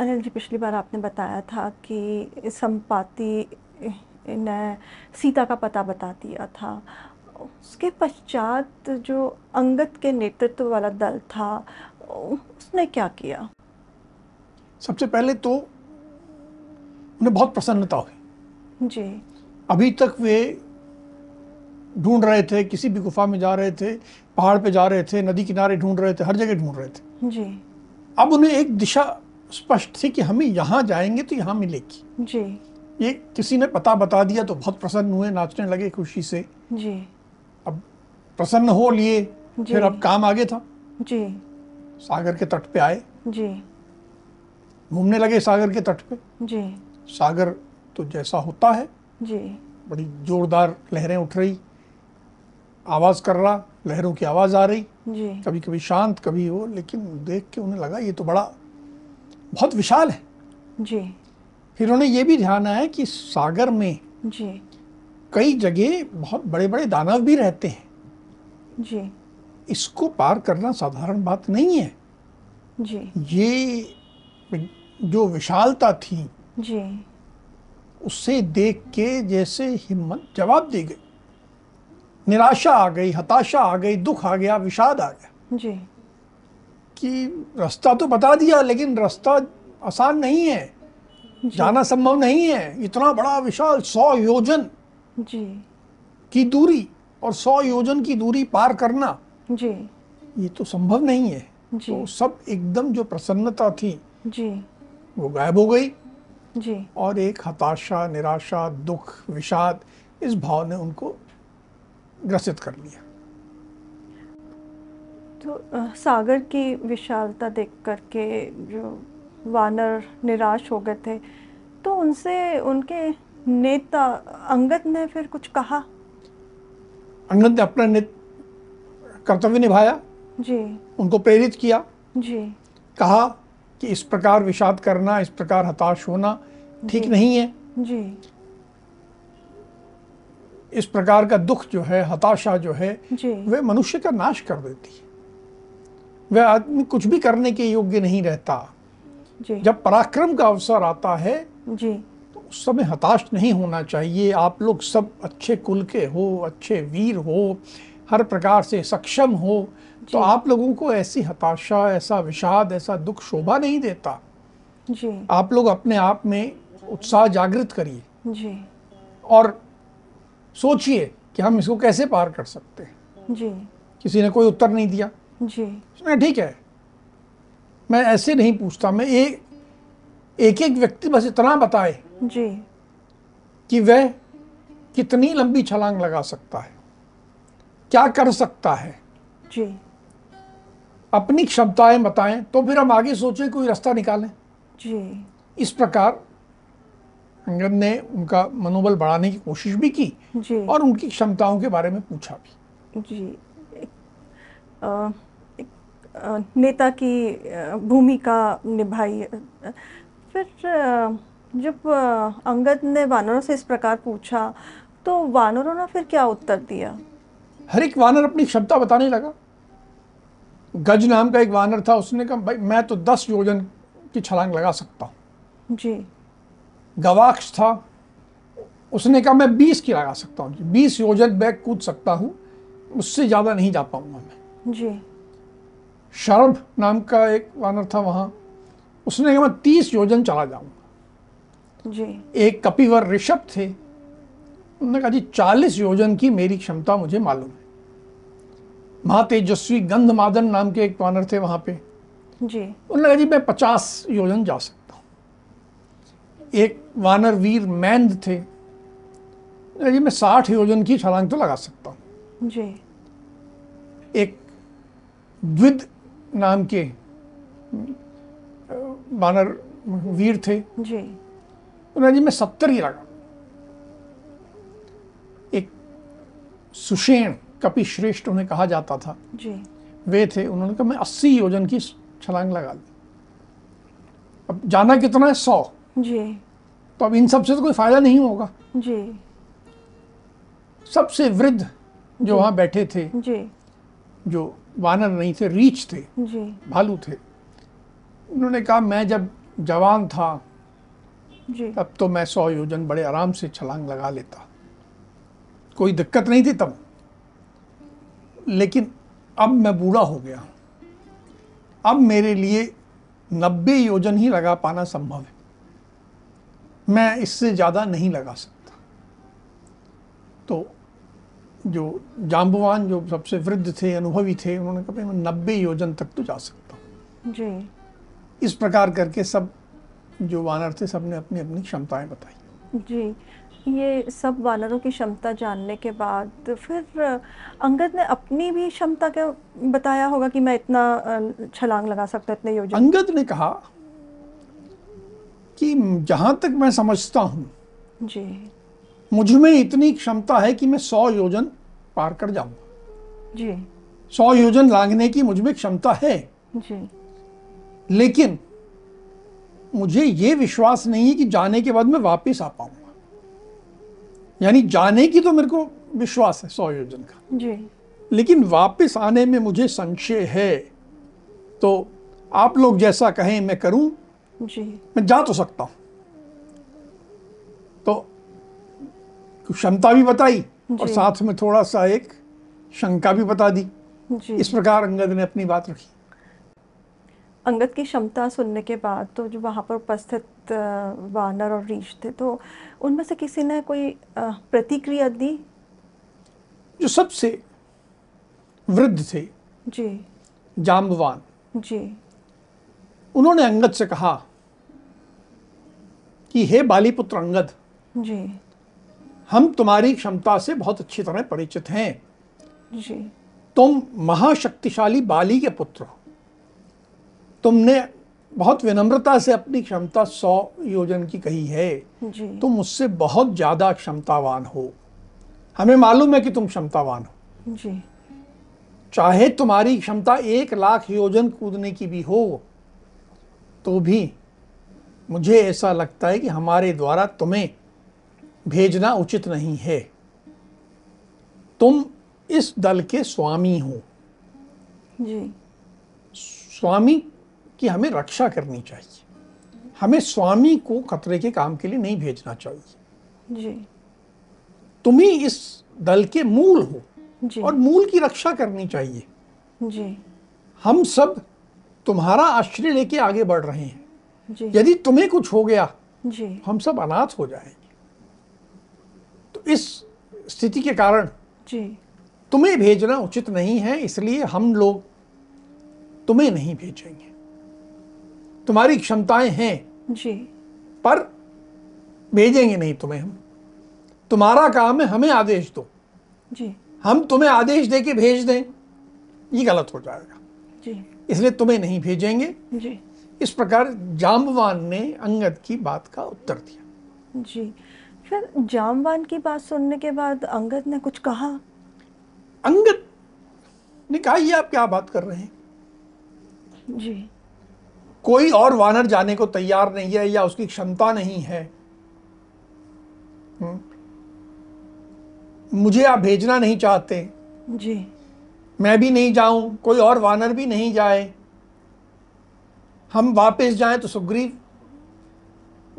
अनिल जी पिछली बार आपने बताया था कि संपाति ने सीता का पता बता दिया था। उसके पश्चात जो अंगत के नेतृत्व वाला दल था उसने क्या किया? सबसे पहले तो उन्हें बहुत प्रसन्नता हुई। जी। अभी तक वे ढूंढ रहे थे किसी भी गुफा में जा रहे थे पहाड़ पे जा रहे थे नदी किनारे ढूंढ रहे थे हर जगह ढूंढ रहे थे। जी। अब उन्हें एक दिशा स्पष्ट थी कि हमें यहाँ जाएँगे तो यहाँ मिलेगी। जी। ये किसी ने पता बता दिया तो बहुत प्रसन्न हुए नाचने लगे खुशी से। जी। अब प्रसन्न हो लिए फिर अब काम आगे था। जी। सागर के तट पे आए। जी। घूमने लगे सागर के तट पे। जी। सागर तो जैसा होता है। जी। बड़ी जोरदार लहरें उठ रही। आवाज़ कर रहा लहरों की आवाज़ आ रही। जी। कभी कभी शांत कभी वो लेकिन देख के उन्हें लगा ये तो बड़ा बहुत विशाल है। जी। फिर उन्हें ये भी ध्यान आया कि सागर में जी। कई जगह बहुत बड़े बड़े दानव भी रहते हैं। जी। इसको पार करना साधारण बात नहीं है। जी। ये जो विशालता थी जी। उससे देख के जैसे हिम्मत जवाब दी गई। निराशा आ गई हताशा आ गई दुख आ गया विषाद आ गया। जी। कि रास्ता तो बता दिया लेकिन रास्ता आसान नहीं है जाना संभव नहीं है। इतना बड़ा विशाल सौ योजन जी। की दूरी और सौ योजन की दूरी पार करना जी। ये तो संभव नहीं है। जी। तो सब एकदम जो प्रसन्नता थी जी। वो गायब हो गई। जी। और एक हताशा निराशा दुख विषाद इस भाव ने उनको ग्रसित कर लिया। तो सागर की विशालता देख करके जो वानर निराश हो गए थे तो उनसे उनके नेता अंगद ने फिर कुछ कहा? अंगद ने अपना नित कर्तव्य निभाया। जी। उनको प्रेरित किया। जी। कहा कि इस प्रकार विषाद करना इस प्रकार हताश होना ठीक नहीं है। जी। इस प्रकार का दुख जो है हताशा जो है जी। वह मनुष्य का नाश कर देती। है वह आदमी कुछ भी करने के योग्य नहीं रहता। जी। जब पराक्रम का अवसर आता है जी। तो उस समय हताश नहीं होना चाहिए। आप लोग सब अच्छे कुल के हो अच्छे वीर हो हर प्रकार से सक्षम हो तो आप लोगों को ऐसी हताशा ऐसा विषाद ऐसा दुख शोभा नहीं देता। जी। आप लोग अपने आप में उत्साह जागृत करिए। जी। और सोचिए कि हम इसको कैसे पार कर सकते हैं। जी। किसी ने कोई उत्तर नहीं दिया। जी। उसने ठीक है। मैं ऐसे नहीं पूछता मैं एक एक एक व्यक्ति बस इतना बताए जी। कि वह कितनी लंबी छलांग लगा सकता है क्या कर सकता है। जी। अपनी क्षमताएँ बताएँ तो फिर हम आगे सोचें कोई रास्ता निकालें। जी। इस प्रकार अंगद ने उनका मनोबल बढ़ाने की कोशिश भी की जी। और उनकी क्षमताओं के बारे में पूछा भी। जी। नेता की भूमिका निभाई। फिर जब अंगद ने वानरों से इस प्रकार पूछा तो वानरों ने फिर क्या उत्तर दिया? हर एक वानर अपनी क्षमता बताने लगा। गज नाम का एक वानर था उसने कहा भाई मैं तो दस योजन की छलांग लगा सकता हूँ। जी। गवाक्ष था। उसने कहा मैं बीस की लगा सकता हूँ बीस योजन बैग कूद सकता हूँ उससे ज़्यादा नहीं जा पाऊँगा मैं। जी। शर्भ नाम का एक वानर था वहाँ। उसने कहा मैं तीस योजन चला जाऊँगा। जी। एक कपिवर ऋषभ थे। उन्होंने कहा जी चालीस योजन की मेरी क्षमता मुझे मालूम है। महातेजस्वी गंधमादन नाम के एक वानर थे वहाँ पे। जी। उन्होंने कहा जी मैं पचास योजन जा सकता हूँ। एक वानर वीर मैंद थे। जी मैं साठ योजन की छलांग तो लगा सकता हूँ। जी। एक द्विद नाम के बानर वीर थे। उन्होंने जी मैं सत्तर ही लगा। एक सुषेण कपि श्रेष्ठ उन्हें कहा जाता था। जी। वे थे उन्होंने कहा मैं अस्सी योजन की छलांग लगा दी। अब जाना कितना है? सौ। जी। तो अब इन सबसे तो कोई फ़ायदा नहीं होगा। जी। सबसे वृद्ध जो। वहाँ बैठे थे जी। जो वानर नहीं थे रीछ थे जी। भालू थे। उन्होंने कहा मैं जब जवान था जी। तब तो मैं सौ योजन बड़े आराम से छलांग लगा लेता। कोई दिक्कत नहीं थी तब। लेकिन अब मैं बूढ़ा हो गया अब मेरे लिए नब्बे योजन ही लगा पाना संभव है। मैं इससे ज़्यादा नहीं लगा सकता। तो जो जाम्बुवान जो सबसे वृद्ध थे अनुभवी थे उन्होंने कहा मैं नब्बे योजन तक तो जा सकता हूँ। जी। इस प्रकार करके सब जो वानर थे सबने अपनी अपनी क्षमताएँ बताई। जी। ये सब वानरों की क्षमता जानने के बाद फिर अंगद ने अपनी भी क्षमता क्या बताया होगा कि मैं इतना छलांग लगा सकता इतने योजन? अंगद ने कहा कि जहाँ तक मैं समझता हूँ जी। मुझमें इतनी क्षमता है कि मैं सौ योजन पार कर जाऊँगा। जी। सौ योजन लांघने की मुझमें क्षमता है। जी। लेकिन मुझे ये विश्वास नहीं है कि जाने के बाद मैं वापस आ पाऊँगा। यानी जाने की तो मेरे को विश्वास है सौ योजन का। जी। लेकिन वापस आने में मुझे संशय है। तो आप लोग जैसा कहें मैं करूँ। जी। मैं जा तो सकता हूँ तो क्षमता भी बताई और साथ में थोड़ा सा एक शंका भी बता दी। जी। इस प्रकार अंगद ने अपनी बात रखी। अंगद की क्षमता सुनने के बाद तो जो वहाँ पर उपस्थित वानर और रीछ थे तो उनमें से किसी ने कोई प्रतिक्रिया दी? जो सबसे वृद्ध थे जी। जाम्बवान जी। उन्होंने अंगद से कहा कि हे बालीपुत्र अंगद जी। हम तुम्हारी क्षमता से बहुत अच्छी तरह परिचित हैं। जी। तुम महाशक्तिशाली बाली के पुत्र हो। तुमने बहुत विनम्रता से अपनी क्षमता सौ योजन की कही है। जी। तुम मुझसे बहुत ज़्यादा क्षमतावान हो। हमें मालूम है कि तुम क्षमतावान हो। जी। चाहे तुम्हारी क्षमता एक लाख योजन कूदने की भी हो तो भी मुझे ऐसा लगता है कि हमारे द्वारा तुम्हें भेजना उचित नहीं है। तुम इस दल के स्वामी हो। जी। स्वामी की हमें रक्षा करनी चाहिए। हमें स्वामी को खतरे के काम के लिए नहीं भेजना चाहिए। जी। तुम ही इस दल के मूल हो जी। और मूल की रक्षा करनी चाहिए। जी। हम सब तुम्हारा आश्रय लेके आगे बढ़ रहे हैं। जी। यदि तुम्हें कुछ हो गया जी। हम सब अनाथ हो जाएँगे। इस स्थिति के कारण जी। तुम्हें भेजना उचित नहीं है इसलिए हम लोग तुम्हें नहीं भेजेंगे। तुम्हारी क्षमताएँ हैं जी। पर भेजेंगे नहीं तुम्हें हम। तुम्हारा काम है हमें आदेश दो। जी। हम तुम्हें आदेश दे के भेज दें ये गलत हो जाएगा। जी। इसलिए तुम्हें नहीं भेजेंगे। जी। इस प्रकार जाम्बवान ने अंगद की बात का उत्तर दिया। जी। फिर जामवान की बात सुनने के बाद अंगद ने कुछ कहा? अंगद ने कहा ये आप क्या बात कर रहे हैं? जी। कोई और वानर जाने को तैयार नहीं है या उसकी क्षमता नहीं है। हम्म। मुझे आप भेजना नहीं चाहते। जी। मैं भी नहीं जाऊँ कोई और वानर भी नहीं जाए। हम वापस जाएँ तो सुग्रीव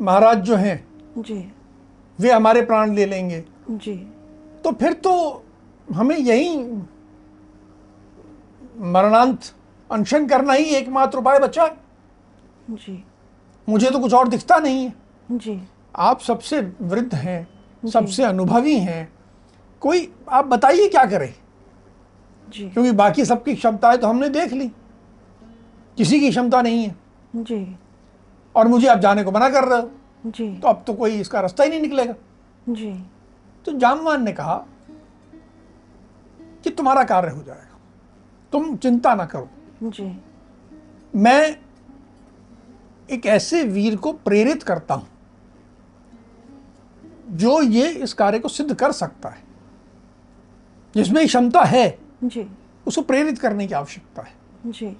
महाराज जो हैं जी। वे हमारे प्राण ले लेंगे। जी। तो फिर तो हमें यही मरणांत अनशन करना ही एकमात्र उपाय बचा। जी। मुझे तो कुछ और दिखता नहीं है। जी। आप सबसे वृद्ध हैं सबसे अनुभवी हैं। कोई आप बताइए क्या करें? जी। क्योंकि बाकी सबकी क्षमताएँ तो हमने देख ली। किसी की क्षमता नहीं है। जी। और मुझे आप जाने को मना कर रहे हो। जी। तो अब तो कोई इसका रास्ता ही नहीं निकलेगा। जी। तो जामवान ने कहा कि तुम्हारा कार्य हो जाएगा। तुम चिंता ना करो। जी। मैं एक ऐसे वीर को प्रेरित करता हूँ जो ये इस कार्य को सिद्ध कर सकता है। जिसमें क्षमता है जी। उसको प्रेरित करने की आवश्यकता है। जी।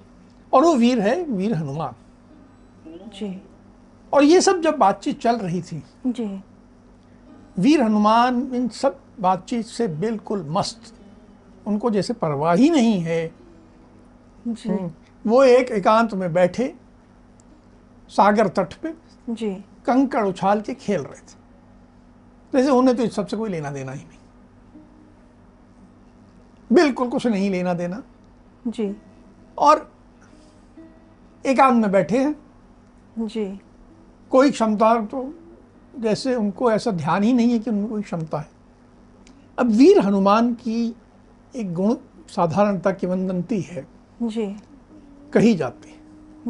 और वो वीर है वीर हनुमान। जी। और ये सब जब बातचीत चल रही थी जी। वीर हनुमान इन सब बातचीत से बिल्कुल मस्त। उनको जैसे परवाह ही नहीं है। जी। वो एक एकांत में बैठे सागर तट पे जी। कंकड़ उछाल के खेल रहे थे। जैसे उन्हें तो इस सबसे कोई लेना देना ही नहीं। बिल्कुल कुछ नहीं लेना देना। जी। और एकांत में बैठे हैं। जी। कोई क्षमता तो जैसे उनको ऐसा ध्यान ही नहीं है कि उनमें कोई क्षमता है। अब वीर हनुमान की एक गुण साधारणता की वंदनती है। जी। कही जाती है।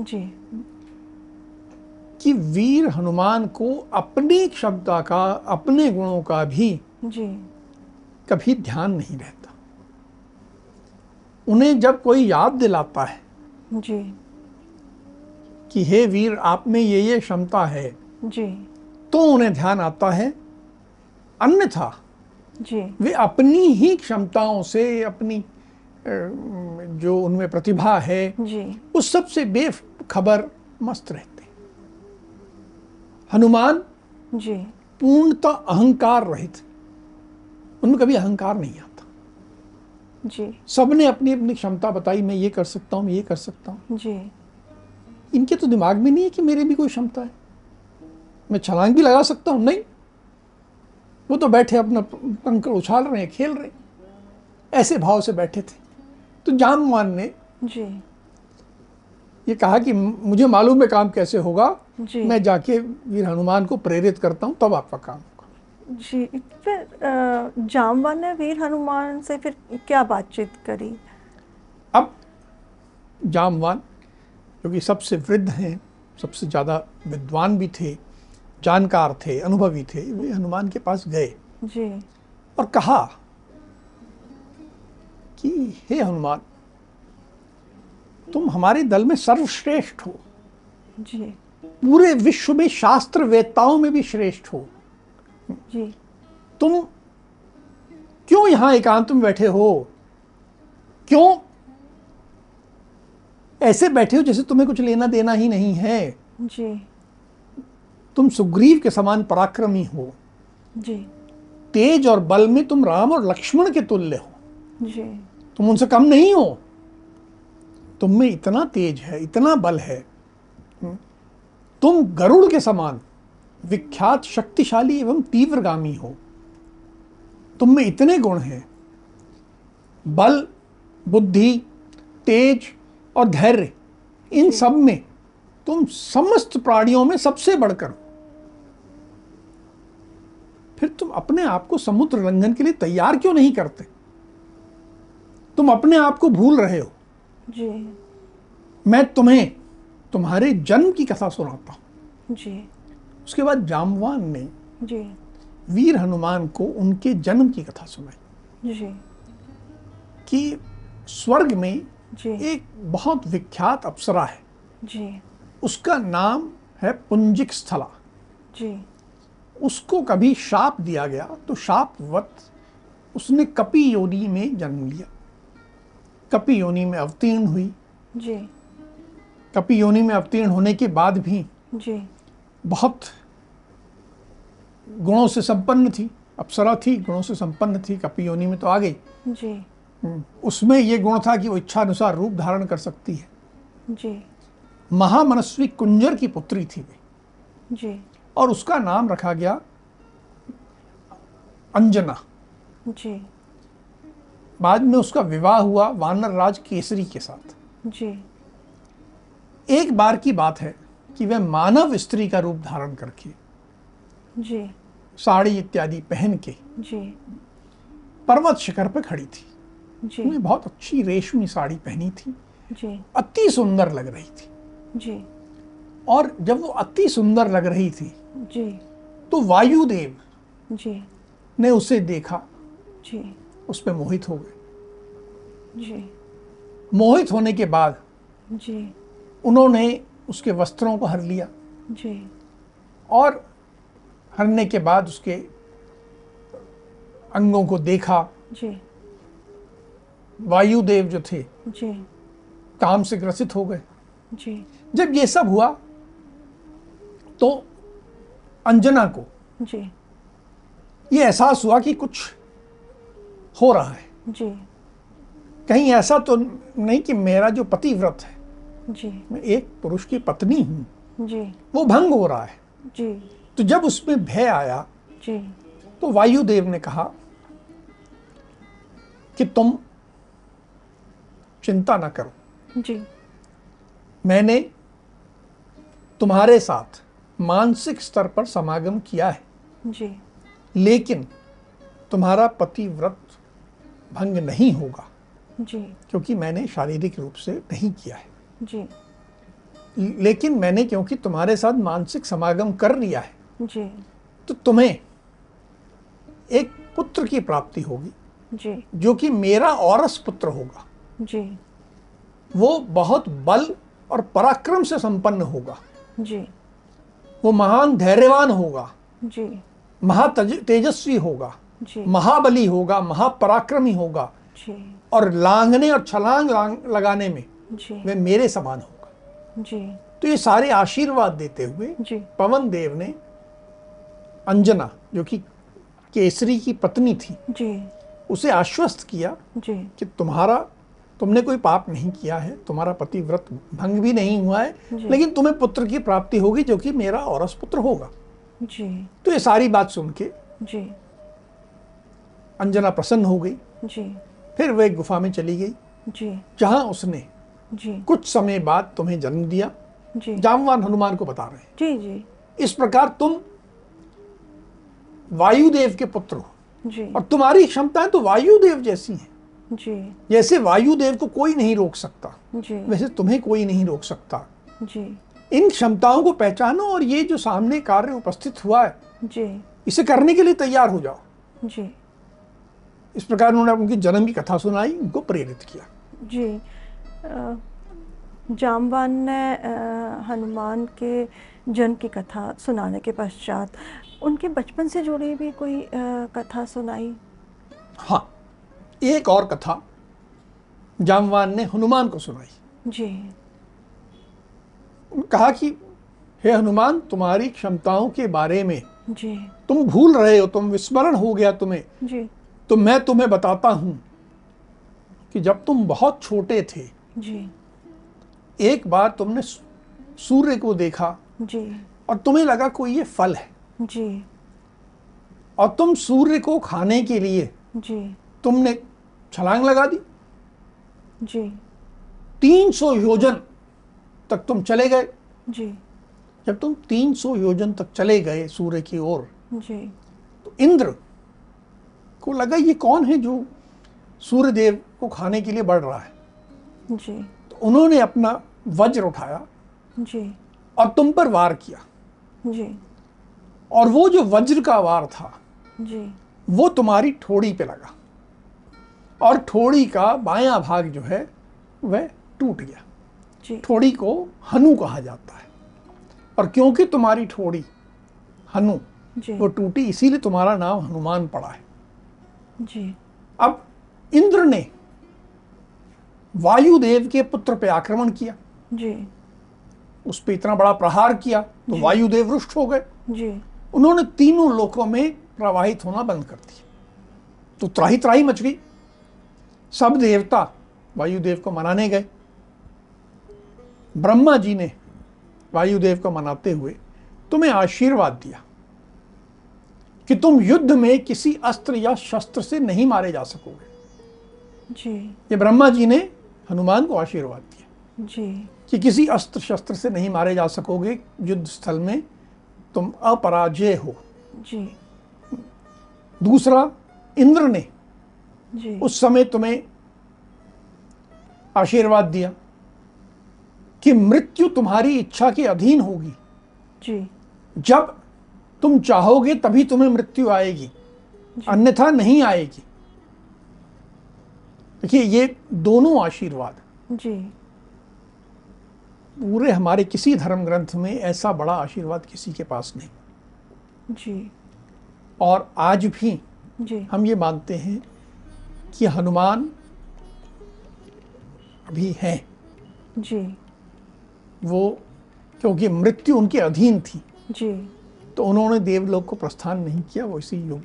जी। कि वीर हनुमान को अपनी क्षमता का अपने गुणों का भी जी। कभी ध्यान नहीं रहता। उन्हें जब कोई याद दिलाता है जी। कि हे वीर आप में ये ये क्षमता है। जी। तो उन्हें ध्यान आता है। अन्यथा जी। वे अपनी ही क्षमताओं से अपनी जो उनमें प्रतिभा है जी। उस सबसे बेखबर मस्त रहते हनुमान जी। पूर्णतः अहंकार रहित उनमें कभी अहंकार नहीं आता। जी। सबने अपनी अपनी क्षमता बताई मैं ये कर सकता हूँ मैं ये कर सकता हूँ। जी। इनके तो दिमाग में नहीं है कि मेरे भी कोई क्षमता है। मैं छलांग भी लगा सकता हूँ नहीं। वो तो बैठे अपना कंकड़ उछाल रहे हैं खेल रहे हैं। ऐसे भाव से बैठे थे। तो जामवान ने जी। ये कहा कि मुझे मालूम है काम कैसे होगा। मैं जाके वीर हनुमान को प्रेरित करता हूँ तब आपका काम होगा। जी फिर जामवान ने वीर हनुमान से फिर क्या बातचीत करी? अब जामवान जो कि सबसे वृद्ध हैं सबसे ज़्यादा विद्वान भी थे जानकार थे अनुभवी थे वे हनुमान के पास गए। जी। और कहा कि हे हनुमान तुम हमारे दल में सर्वश्रेष्ठ हो। जी। पूरे विश्व में शास्त्र वेत्ताओं में भी श्रेष्ठ हो। जी। तुम क्यों यहाँ एकांत में बैठे हो? क्यों ऐसे बैठे हो जैसे तुम्हें कुछ लेना देना ही नहीं है। जी। तुम सुग्रीव के समान पराक्रमी हो। जी। तेज और बल में तुम राम और लक्ष्मण के तुल्य हो। जी। तुम उनसे कम नहीं हो। तुम में इतना तेज है इतना बल है। हम्म? तुम गरुड़ के समान विख्यात शक्तिशाली एवं तीव्रगामी हो। तुम में इतने गुण हैं। बल बुद्धि तेज और धैर्य इन सब में तुम समस्त प्राणियों में सबसे बढ़कर हो। फिर तुम अपने आप को समुद्र लंघन के लिए तैयार क्यों नहीं करते? तुम अपने आप को भूल रहे हो। जी। मैं तुम्हें तुम्हारे जन्म की कथा सुनाता हूँ। जी। उसके बाद जामवान ने जी। वीर हनुमान को उनके जन्म की कथा सुनाई। जी। कि स्वर्ग में जी। एक बहुत विख्यात अप्सरा है। जी। उसका नाम है पुंजिक स्थला। जी। उसको कभी शाप दिया गया तो शापवत उसने कपि योनि में जन्म लिया। कपि योनि में अवतीर्ण हुई। जी। कपि योनि में अवतीर्ण होने के बाद भी जी। बहुत गुणों से संपन्न थी। अप्सरा थी गुणों से संपन्न थी कपि योनि में तो आ गई। जी। उसमें ये गुण था कि वो इच्छा अनुसार रूप धारण कर सकती है। जी। महामनस्वी कुंजर की पुत्री थी वे। जी। और उसका नाम रखा गया अंजना। जी। बाद में उसका विवाह हुआ वानर राज केसरी के साथ। जी। एक बार की बात है कि वह मानव स्त्री का रूप धारण करके जी। साड़ी इत्यादि पहन के जी। पर्वत शिखर पर खड़ी थी। उसने बहुत अच्छी रेशमी साड़ी पहनी थी। अति सुंदर लग रही थी। जी। और जब वो अति सुंदर लग रही थी जी। तो वायुदेव जी। ने उसे देखा। जी। उस पर मोहित हो गए। जी। मोहित होने के बाद जी। उन्होंने उसके वस्त्रों को हर लिया। जी। और हरने के बाद उसके अंगों को देखा। जी। वायुदेव जो थे जी। काम से ग्रसित हो गए। जी। जब ये सब हुआ तो अंजना को जी। ये एहसास हुआ कि कुछ हो रहा है। जी। कहीं ऐसा तो नहीं कि मेरा जो पतिव्रत है जी। मैं एक पुरुष की पत्नी हूँ जी। वो भंग हो रहा है। जी। तो जब उसमें भय आया जी। तो वायुदेव ने कहा कि तुम चिंता ना करो। जी। मैंने तुम्हारे साथ मानसिक स्तर पर समागम किया है। जी। लेकिन तुम्हारा पतिव्रत भंग नहीं होगा। जी। क्योंकि मैंने शारीरिक रूप से नहीं किया है। जी। लेकिन मैंने क्योंकि तुम्हारे साथ मानसिक समागम कर लिया है जी। तो तुम्हें एक पुत्र की प्राप्ति होगी जी। जो कि मेरा औरस पुत्र होगा। जी। वो बहुत बल और पराक्रम से संपन्न होगा। जी। वो महान धैर्यवान होगा। जी। महातेज तेजस्वी होगा। जी। महाबली होगा महापराक्रमी होगा। जी। और लांघने और छलांग लांग लगाने में जी। वे मेरे समान होगा। जी। तो ये सारे आशीर्वाद देते हुए जी। पवन देव ने अंजना जो कि केसरी की पत्नी थी जी। उसे आश्वस्त किया जी। कि तुम्हारा तुमने कोई पाप नहीं किया है तुम्हारा पति व्रत भंग भी नहीं हुआ है लेकिन तुम्हें पुत्र की प्राप्ति होगी जो कि मेरा औरस पुत्र होगा। जी। तो ये सारी बात सुन के जी। अंजना प्रसन्न हो गई। जी। फिर वह एक गुफा में चली गई। जी। जहाँ उसने जी। कुछ समय बाद तुम्हें जन्म दिया। जी। जामवान हनुमान को बता रहे हैं। जी जी। इस प्रकार तुम वायुदेव के पुत्र हो। जी। और तुम्हारी क्षमताएँ तो वायुदेव जैसी हैं। जी। जैसे वायुदेव को कोई नहीं रोक सकता जी। वैसे तुम्हें कोई नहीं रोक सकता। जी। इन क्षमताओं को पहचानो और ये जो सामने कार्य उपस्थित हुआ है जी। इसे करने के लिए तैयार हो जाओ। जी। इस प्रकार उन्होंने उनकी जन्म की कथा सुनाई उनको प्रेरित किया। जी। जामवान ने हनुमान के जन्म की कथा सुनाने के पश्चात उनके बचपन से जुड़ी भी कोई कथा सुनाई? हाँ एक और कथा जामवान ने हनुमान को सुनाई। जी। कहा कि हे हनुमान तुम्हारी क्षमताओं के बारे में जी। तुम भूल रहे हो तुम विस्मरण हो गया तुम्हें। जी। तो मैं तुम्हें बताता हूँ कि जब तुम बहुत छोटे थे जी। एक बार तुमने सूर्य को देखा जी। और तुम्हें लगा कोई ये फल है। जी। और तुम सूर्य को खाने के लिए जी। तुमने छलांग लगा दी। जी। 300 योजन तक तुम चले गए। जी। जब तुम 300 योजन तक चले गए सूर्य की ओर जी। तो इंद्र को लगा ये कौन है जो सूर्य देव को खाने के लिए बढ़ रहा है? जी। तो उन्होंने अपना वज्र उठाया जी। और तुम पर वार किया। जी। और वो जो वज्र का वार था जी। वो तुम्हारी ठोड़ी पे लगा। और ठोड़ी का बायां भाग जो है वह टूट गया। जी। ठोड़ी को हनु कहा जाता है। और क्योंकि तुम्हारी ठोड़ी हनु वो टूटी इसीलिए तुम्हारा नाम हनुमान पड़ा है। जी। अब इंद्र ने वायुदेव के पुत्र पे आक्रमण किया। जी। उस पर इतना बड़ा प्रहार किया तो वायुदेव रुष्ट हो गए। जी। उन्होंने तीनों लोकों में प्रवाहित होना बंद कर दिया। तो त्राही त्राही मच गई। सब देवता वायुदेव को मनाने गए। ब्रह्मा जी ने वायुदेव को मनाते हुए तुम्हें आशीर्वाद दिया कि तुम युद्ध में किसी अस्त्र या शस्त्र से नहीं मारे जा सकोगे। जी। ये ब्रह्मा जी ने हनुमान को आशीर्वाद दिया जी। कि किसी अस्त्र शस्त्र से नहीं मारे जा सकोगे। युद्ध स्थल में तुम अपराजय हो। जी। दूसरा इंद्र ने उस समय तुम्हें आशीर्वाद दिया कि मृत्यु तुम्हारी इच्छा के अधीन होगी। जी। जब तुम चाहोगे तभी तुम्हें मृत्यु आएगी अन्यथा नहीं आएगी। देखिए ये दोनों आशीर्वाद। जी। पूरे हमारे किसी धर्म ग्रंथ में ऐसा बड़ा आशीर्वाद किसी के पास नहीं। जी। और आज भी जी। हम ये मानते हैं कि हनुमान अभी हैं। जी। वो क्योंकि मृत्यु उनके अधीन थी। जी। तो उन्होंने देवलोक को प्रस्थान नहीं किया वो इसी युग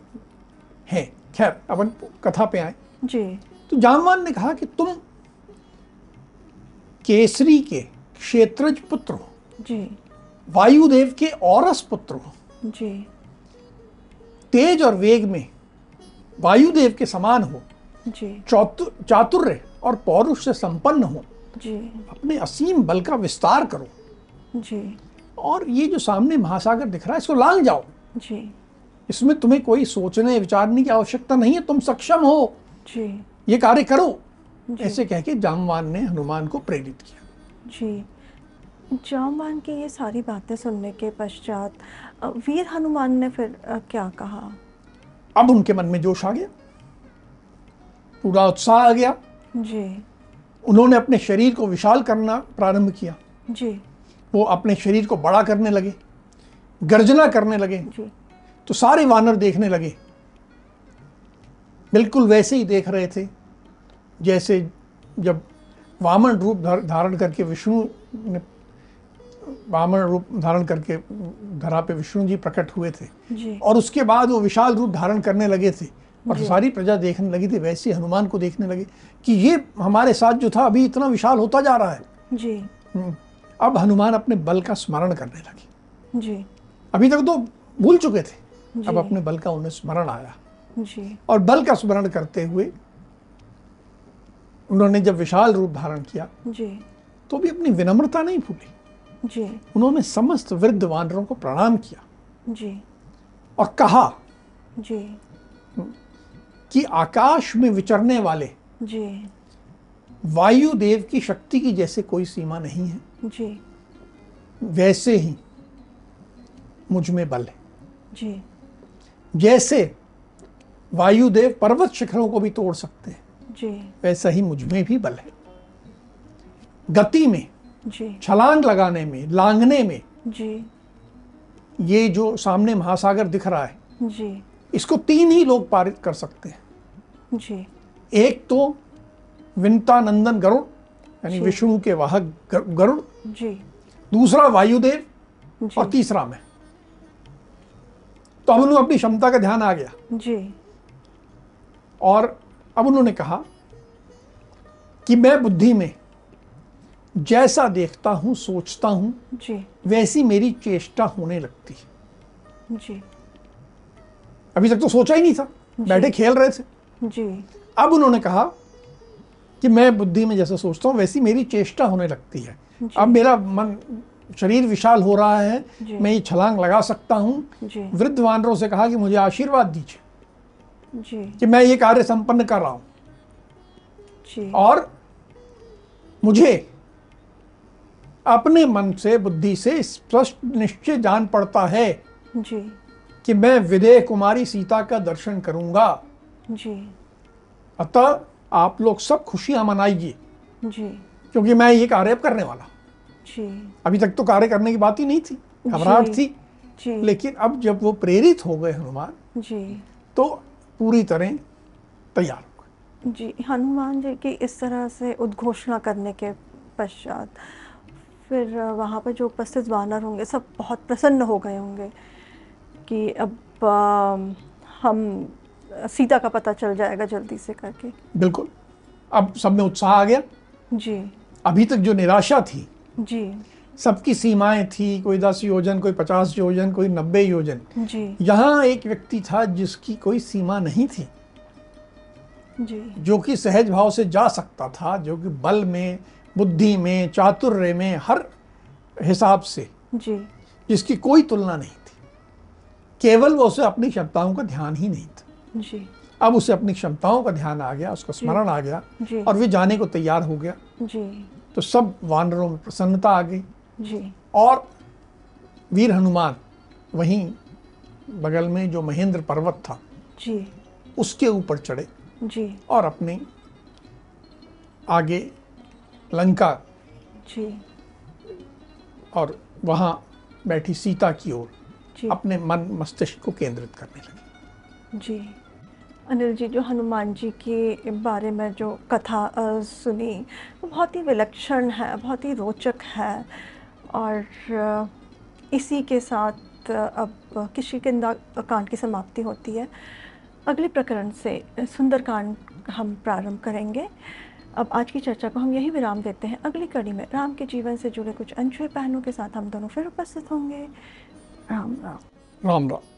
है। खैर अपन कथा पे आए। जी। तो जामवान ने कहा कि तुम केसरी के क्षेत्रज पुत्र हो। जी। वायुदेव के औरस पुत्र हो। जी। तेज और वेग में वायुदेव के समान हो। चातुर्य और पौरुष से संपन्न हो। जी। अपने असीम बल का विस्तार करो। जी। और ये जो सामने महासागर दिख रहा है इसको लांग जाओ। जी। इसमें तुम्हें कोई सोचने विचारने की आवश्यकता नहीं है तुम सक्षम हो। जी। ये कार्य करो। ऐसे कह के जामवान ने हनुमान को प्रेरित किया। जी। जामवान की ये सारी बातें सुनने के पश्चात वीर हनुमान ने फिर क्या कहा? अब उनके मन में जोश आ गया। पूरा उत्साह आ गया। जी। उन्होंने अपने शरीर को विशाल करना प्रारंभ किया। जी। वो अपने शरीर को बड़ा करने लगे गर्जना करने लगे जी। तो सारे वानर देखने लगे। बिल्कुल वैसे ही देख रहे थे जैसे जब वामन रूप धारण करके विष्णु ने वामन रूप धारण करके धरा पे विष्णु जी प्रकट हुए थे। जी। और उसके बाद वो विशाल रूप धारण करने लगे थे। और सारी प्रजा देखने लगी थी वैसे हनुमान को देखने लगे कि ये हमारे साथ जो था अभी इतना विशाल होता जा रहा है। जी। हम्म। अब हनुमान अपने बल का स्मरण करने लगे। जी। अभी तक तो भूल चुके थे। अब अपने बल का उन्हें स्मरण आया। जी। और बल का स्मरण करते हुए उन्होंने जब विशाल रूप धारण किया जी। तो भी अपनी विनम्रता नहीं भूली। जी। उन्होंने समस्त वृद्ध वानरों को प्रणाम किया। जी। और कहा जी। कि आकाश में विचरने वाले जी। वायुदेव की शक्ति की जैसे कोई सीमा नहीं है। जी। वैसे ही मुझमें बल है। जी। जैसे वायुदेव पर्वत शिखरों को भी तोड़ सकते हैं जी। वैसा ही मुझमें भी बल है। गति में जी। छलांग लगाने में लांगने में जी। ये जो सामने महासागर दिख रहा है जी। इसको तीन ही लोग पारित कर सकते हैं। जी। एक तो विंता नंदन गरुड़ यानी विष्णु के वाहक गर- गरुड़। जी। दूसरा वायुदेव और तीसरा मैं। तो अब उन्हें अपनी क्षमता का ध्यान आ गया। जी। और अब उन्होंने कहा कि मैं बुद्धि में जैसा देखता हूँ सोचता हूँ जी। वैसी मेरी चेष्टा होने लगती। जी। अभी तक तो सोचा ही नहीं था। बैठे खेल रहे थे। जी। अब उन्होंने कहा कि मैं बुद्धि में जैसा सोचता हूँ वैसी मेरी चेष्टा होने लगती है। अब मेरा मन शरीर विशाल हो रहा है। मैं ये छलांग लगा सकता हूँ। वृद्ध वानरों से कहा कि मुझे आशीर्वाद दीजिए कि मैं ये कार्य संपन्न कर रहा हूँ। और मुझे अपने मन से बुद्धि से स्पष्ट निश्चय जान पड़ता है। जी। कि मैं विदेह कुमारी सीता का दर्शन करूँगा। जी। अतः आप लोग सब खुशियाँ मनाइए जी। क्योंकि मैं ये कार्य करने वाला। जी। अभी तक तो कार्य करने की बात ही नहीं थी घबराहट थी। जी। लेकिन अब जब वो प्रेरित हो गए हनुमान जी। तो पूरी तरह तैयार हो गए। जी हनुमान जी की इस तरह से उद्घोषणा करने के पश्चात फिर वहाँ पर जो उपस्थित वानर होंगे सब बहुत प्रसन्न हो गए होंगे। कि अब अम, हम सीता का पता चल जाएगा जल्दी से करके। बिल्कुल। अब सब में उत्साह आ गया। जी। अभी तक जो निराशा थी जी। सबकी सीमाएँ थी कोई दस योजन कोई पचास योजन कोई नब्बे योजन। जी। यहाँ एक व्यक्ति था जिसकी कोई सीमा नहीं थी। जी। जो कि सहज भाव से जा सकता था जो कि बल में बुद्धि में चातुर्य में हर हिसाब से। जी। जिसकी कोई तुलना नहीं। केवल वो उसे अपनी क्षमताओं का ध्यान ही नहीं था। जी। अब उसे अपनी क्षमताओं का ध्यान आ गया उसका स्मरण आ गया और वे जाने को तैयार हो गया। जी। तो सब वानरों में प्रसन्नता आ गई। जी। और वीर हनुमान वहीं बगल में जो महेंद्र पर्वत था जी। उसके ऊपर चढ़े जी। और अपने आगे लंका जी। और वहाँ बैठी सीता की ओर अपने मन मस्तिष्क को केंद्रित करने लगे। जी। अनिल जी जो हनुमान जी के बारे में जो कथा सुनी वो बहुत ही विलक्षण है बहुत ही रोचक है। और इसी के साथ अब किशिकिंदा कांड की समाप्ति होती है। अगले प्रकरण से सुंदरकांड हम प्रारंभ करेंगे। अब आज की चर्चा को हम यही विराम देते हैं। अगली कड़ी में राम के जीवन से जुड़े कुछ अनछुए पहलुओं के साथ हम दोनों फिर उपस्थित होंगे। राम राम राम राम